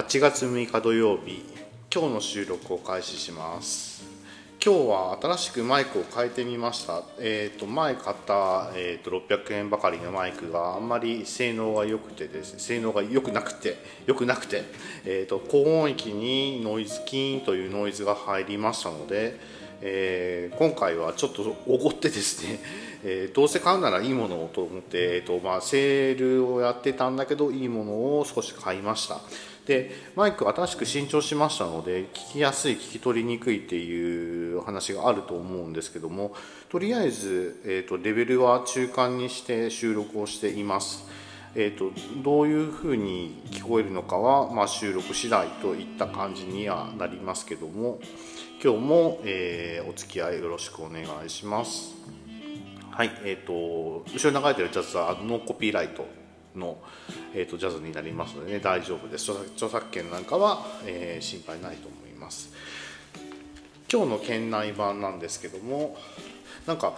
8月6日土曜日。今日の収録を開始します。今日は新しくマイクを変えてみました。えっ、ー、と前買った、えーと、600円ばかりのマイクがあんまり性能が良くてですね性能が良くなくて良くなくてえっ、ー、と高音域にノイズキーンというノイズが入りましたのでえー、今回はちょっとおごってですね、えー、どうせ買うならいいものをと思って、えーとまあ、セールをやってたんだけどいいものを少し買いました。でマイク新しく新調しましたので聞きやすい聞き取りにくいっていう話があると思うんですけどもとりあえず、えーと、レベルは中間にして収録をしています。えーと、どういうふうに聞こえるのかは、まあ、収録次第といった感じにはなりますけども今日も、えー、お付き合いよろしくお願いします。はいえっ、ー、と後ろに流れてるジャズはノーコピーライトの、えーと、ジャズになりますので、ね、大丈夫です。著作権なんかは、えー、心配ないと思います。今日の県内版なんですけどもなんか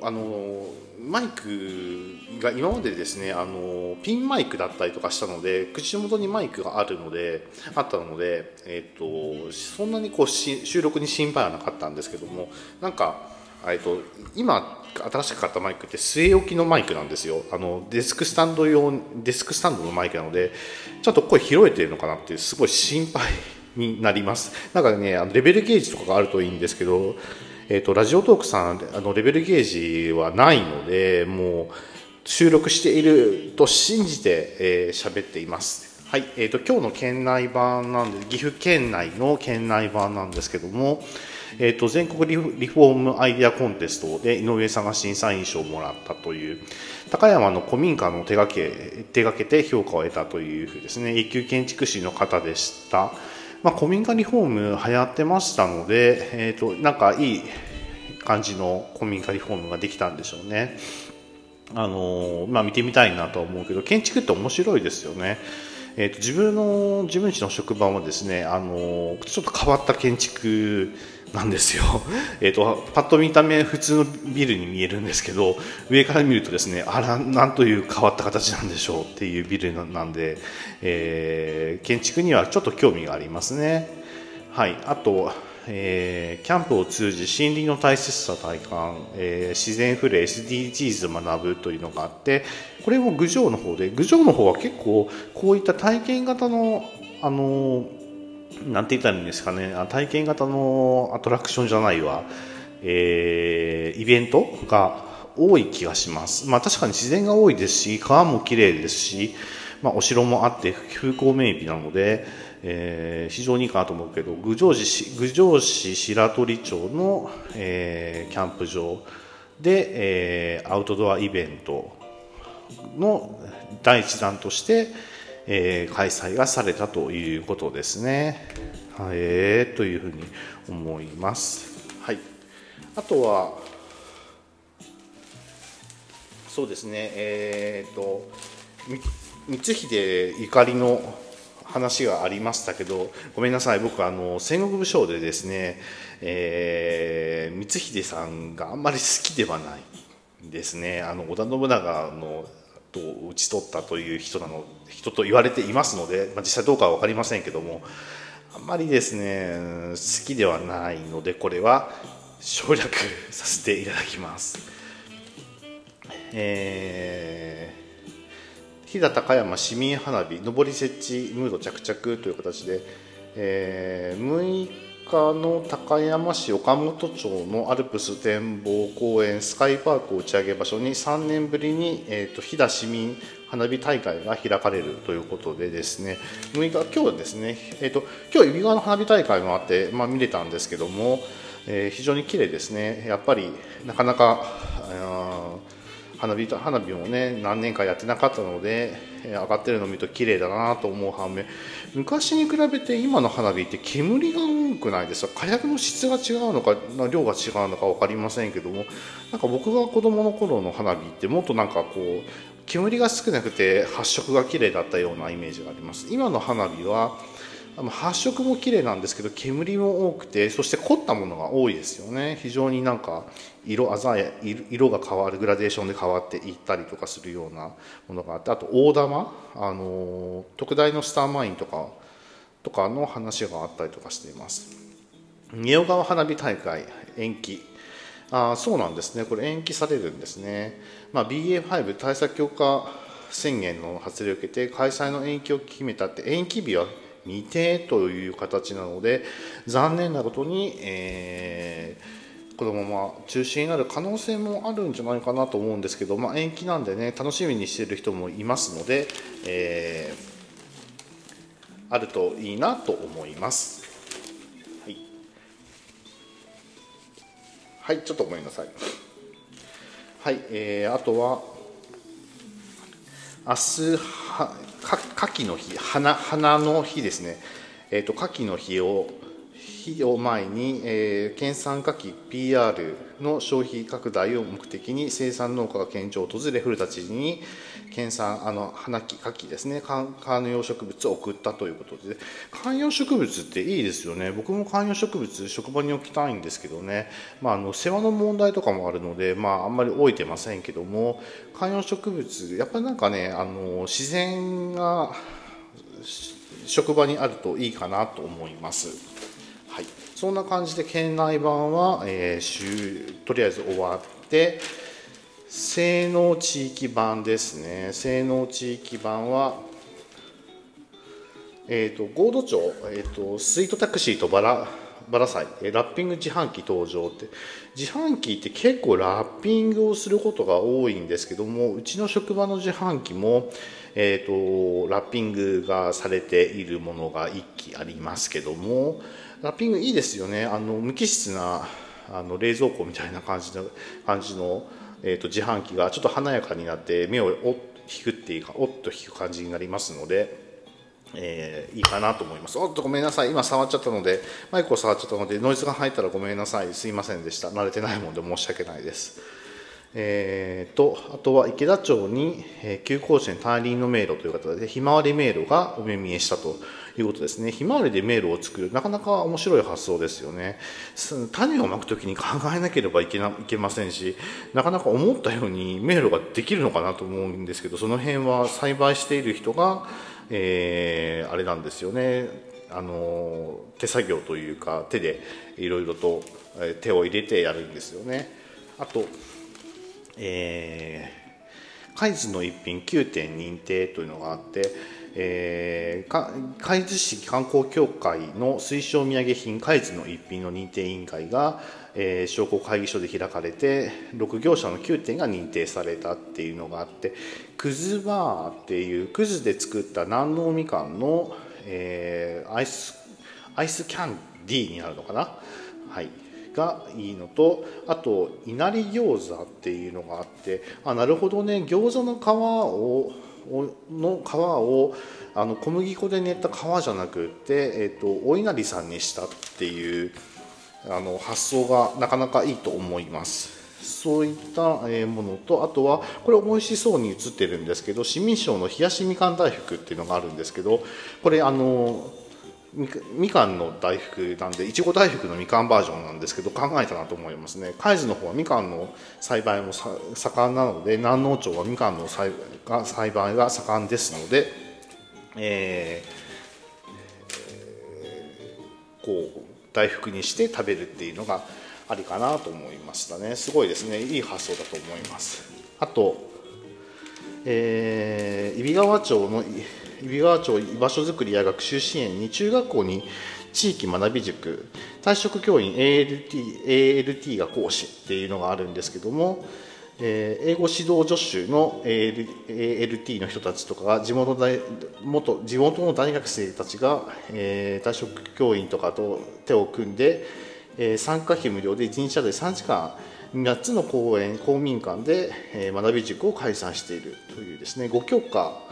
あのマイクが今までですねあのピンマイクだったりとかしたので口元にマイクがあるのであったので、えーと、そんなにこう収録に心配はなかったんですけどもなんか、えーと、今新しく買ったマイクって据え置きのマイクなんですよ。あのデスクスタンド用デスクスタンドのマイクなのでちゃんと声拾えてるのかなってすごい心配になります。なんかねあのレベルゲージとかがあるといいんですけどえーと、ラジオトークさんあのレベルゲージはないのでもう収録していると信じて喋、えー、っています。はい、えーと、今日の県内版なんで岐阜県内の県内版なんですけども、えーと、全国リフォームアイデアコンテストで井上さんが審査員賞をもらったという高山の古民家の手掛け手掛けて評価を得たというふうですね一級建築士の方でしたまあ、古民家リフォーム流行ってましたので、えーと、なんかいい感じの古民家リフォームができたんでしょうね。あのまあ、見てみたいなとは思うけど建築って面白いですよね。えーと、自分の自分家の職場もですねあのちょっと変わった建築なんですよ、えーと、パッと見た目普通のビルに見えるんですけど上から見るとですねあらなんという変わった形なんでしょうっていうビルなんで、えー、建築にはちょっと興味がありますね。はい、あとえー、キャンプを通じ森林の大切さ体感、えー、自然触れ SDGs 学ぶというのがあってこれも郡上の方で郡上の方は結構こういった体験型のあのなんて言ったらいいんですかね体験型のアトラクションじゃないわ、えー、イベントが多い気がします。まあ確かに自然が多いですし、川も綺麗ですし、まあお城もあって風光明媚なので、えー、非常にいいかなと思うけど、郡上市郡上市白鳥町の、えー、キャンプ場で、えー、アウトドアイベントの第一弾として、えー、開催がされたということですね。はい、えー、というふうに思います。はい、あとはそうですね、えーと、光秀ゆかりの話がありましたけどごめんなさい僕あの戦国武将でですね、えー、光秀さんがあんまり好きではないですねあの織田信長のと討ち取ったという人なの人と言われていますので、まあ、実際どうかは分かりませんけどもあんまりですね好きではないのでこれは省略させていただきます。えー、飛騨高山市民花火上り設置ムード着々という形で、えー、6日の高山市岡本町のアルプス展望公園スカイパーク打ち上げ場所に3年ぶりに、えーと、飛騨市民花火大会が開かれるということでですね6日今日はですね、えーと、今日指輪の花火大会もあって、まあ、見れたんですけども、えー、非常に綺麗ですね。やっぱりなかなか花火花火もね何年かやってなかったのでえ上がってるのを見ると綺麗だなと思う反面昔に比べて今の花火って煙が多くないですか？火薬の質が違うのか量が違うのか分かりませんけどもなんか僕が子供の頃の花火ってもっとなんかこう煙が少なくて発色が綺麗だったようなイメージがあります。今の花火は発色も綺麗なんですけど煙も多くてそして凝ったものが多いですよね。非常になんか色鮮や色が変わるグラデーションで変わっていったりとかするようなものがあってあと大玉あの特大のスターマインとかとかの話があったりとかしています。仁淀川花火大会延期。あそうなんですね。これ延期されるんですね、まあ、BA.5 対策強化宣言の発令を受けて開催の延期を決めたって延期日は未定という形なので残念なことに、えー、このまま中止になる可能性もあるんじゃないかなと思うんですけど、まあ、延期なんでね楽しみにしている人もいますので、えー、あるといいなと思います。はい、はい、ちょっとごめんなさい。はい、えー、あとは明日は牡蠣の日花花の日ですね、えーと、牡蠣の日を日を前に、えー、県産牡蠣 PR の消費拡大を目的に生産農家が県庁を訪れ古田知事に県産あの花木牡蠣ですね観葉植物を送ったということで。観葉植物っていいですよね。僕も観葉植物職場に置きたいんですけどね、まあ、あの世話の問題とかもあるので、まあ、あんまり置いてませんけども。観葉植物やっぱりなんかねあの自然が職場にあるといいかなと思います。そんな感じで県内版は、えー、とりあえず終わって性能地域版ですね。性能地域版はえーと、合同町、えーと、スイートタクシーとバラバラ祭ラッピング自販機登場って。自販機って結構ラッピングをすることが多いんですけどもうちの職場の自販機も、えーと、ラッピングがされているものが1機ありますけどもラッピングいいですよね。あの無機質なあの冷蔵庫みたいな感じの感じのえーと、自販機がちょっと華やかになって目をお引くっていうかおっと引く感じになりますので、えー、いいかなと思います。おっとごめんなさい。今触っちゃったのでマイクを触っちゃったのでノイズが入ったらごめんなさい。すいませんでした。慣れてないもので申し訳ないです。えーと、あとは池田町に、えー、休校地に退輪の迷路という形でひまわり迷路がお目見えしたということですね。ひまわりで迷路を作るなかなか面白い発想ですよね。種をまく時に考えなければいけないけませんしなかなか思ったように迷路ができるのかなと思うんですけどその辺は栽培している人が、えー、あれなんですよね。あの手作業というか手でいろいろと手を入れてやるんですよね。あとえー、海津の一品9点認定というのがあって、えー、海津市観光協会の推奨土産品海津の一品の認定委員会が、えー、商工会議所で開かれて6業者の9点が認定されたっていうのがあってくずバーっていうくずで作った南濃みかんの、えー、アイスアイスキャンディーになるのかな？はい。がいいのとあといなり餃子っていうのがあってあなるほどね。餃子の皮をの皮をあの小麦粉で練った皮じゃなくて、えーと、お稲荷さんにしたっていうあの発想がなかなかいいと思います。そういったものとあとはこれ美味しそうに映ってるんですけど市民賞の冷やしみかん大福っていうのがあるんですけどこれあのみかんの大福なんでいちご大福のみかんバージョンなんですけど考えたなと思いますね。海津の方はみかんの栽培も盛んなので南農町はみかんの栽が栽培が盛んですので、えー、こう大福にして食べるっていうのがありかなと思いましたね。すごいですね。いい発想だと思います。あと、えー、揖斐川町の揖斐川町居場所づくりや学習支援に中学校に地域学び塾退職教員 ALT, ALT が講師っていうのがあるんですけども、えー、英語指導助手の ALT の人たちとかが地元大元地元の大学生たちが、えー、退職教員とかと手を組んで、えー、参加費無料で一日あたり3時間8つの公園公民館で、えー、学び塾を開催しているというですね5教科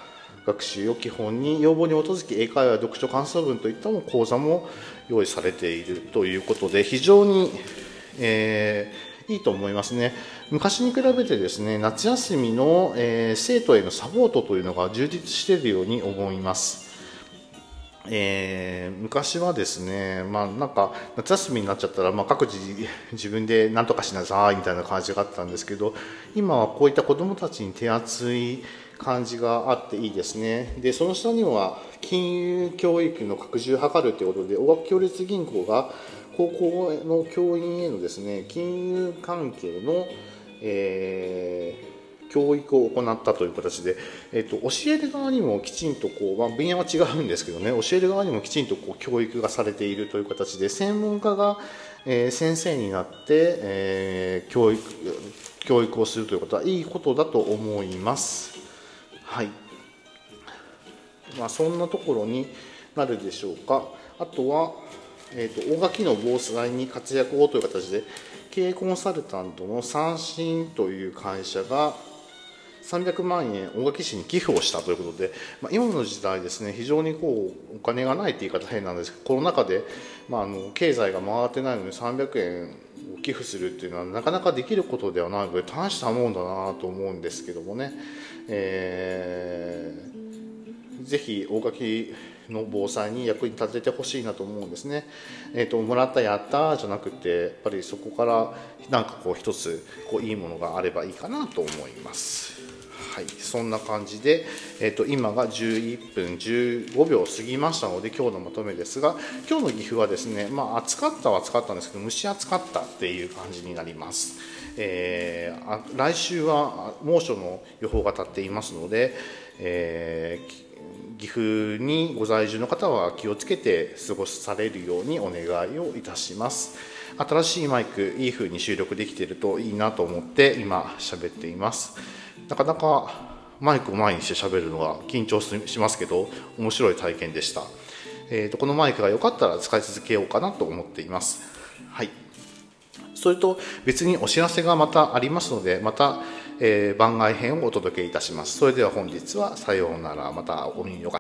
学習を基本に要望に基づき英会話読書感想文といったも講座も用意されているということで非常に、えー、いいと思いますね。昔に比べてですね夏休みの、えー、生徒へのサポートというのが充実しているように思います。えー、昔はですね、まあ、なんか夏休みになっちゃったら、まあ、各自 自分で何とかしなさいみたいな感じがあったんですけど今はこういった子どもたちに手厚い感じがあっていいですねでその下には金融教育の拡充を図るということで大垣共立銀行が高校の教員へのですね金融関係の、えー教育を行ったという形で、えっと、教える側にもきちんとこう、まあ、分野は違うんですけどね教える側にもきちんとこう教育がされているという形で専門家が、えー、先生になって、えー、教育教育をするということはいいことだと思います。はいまあ、そんなところになるでしょうか。あとはえーと、大垣の防災に活躍をという形で経営コンサルタントの三振という会社が300万円大垣市に寄付をしたということで、まあ、今の時代ですね非常にこうお金がないって言い方変なんですけどコロナ禍で、まあ、あの経済が回ってないのに300円を寄付するっていうのはなかなかできることではないので大したもんだなと思うんですけどもね、えー、ぜひ大垣の防災に役に立ててほしいなと思うんですね。えーと、もらったやったじゃなくてやっぱりそこからなんかこう一つこういいものがあればいいかなと思います。はい、そんな感じで、えーと、今が11分15秒過ぎましたので今日のまとめですが今日の岐阜はですね、まあ、暑かったは暑かったんですけど蒸し暑かったっていう感じになります。えー、来週は猛暑の予報が立っていますので、えー岐阜にご在住の方は気をつけて過ごされるようにお願いをいたします新しいマイクいい風に収録できているといいなと思って今喋っていますなかなかマイクを前にして喋るのが緊張しますけど面白い体験でした、えーと、このマイクが良かったら使い続けようかなと思っていますはいそれと別にお知らせがまたありますのでまたえー、番外編をお届けいたします。それでは本日はさようなら。またお耳よか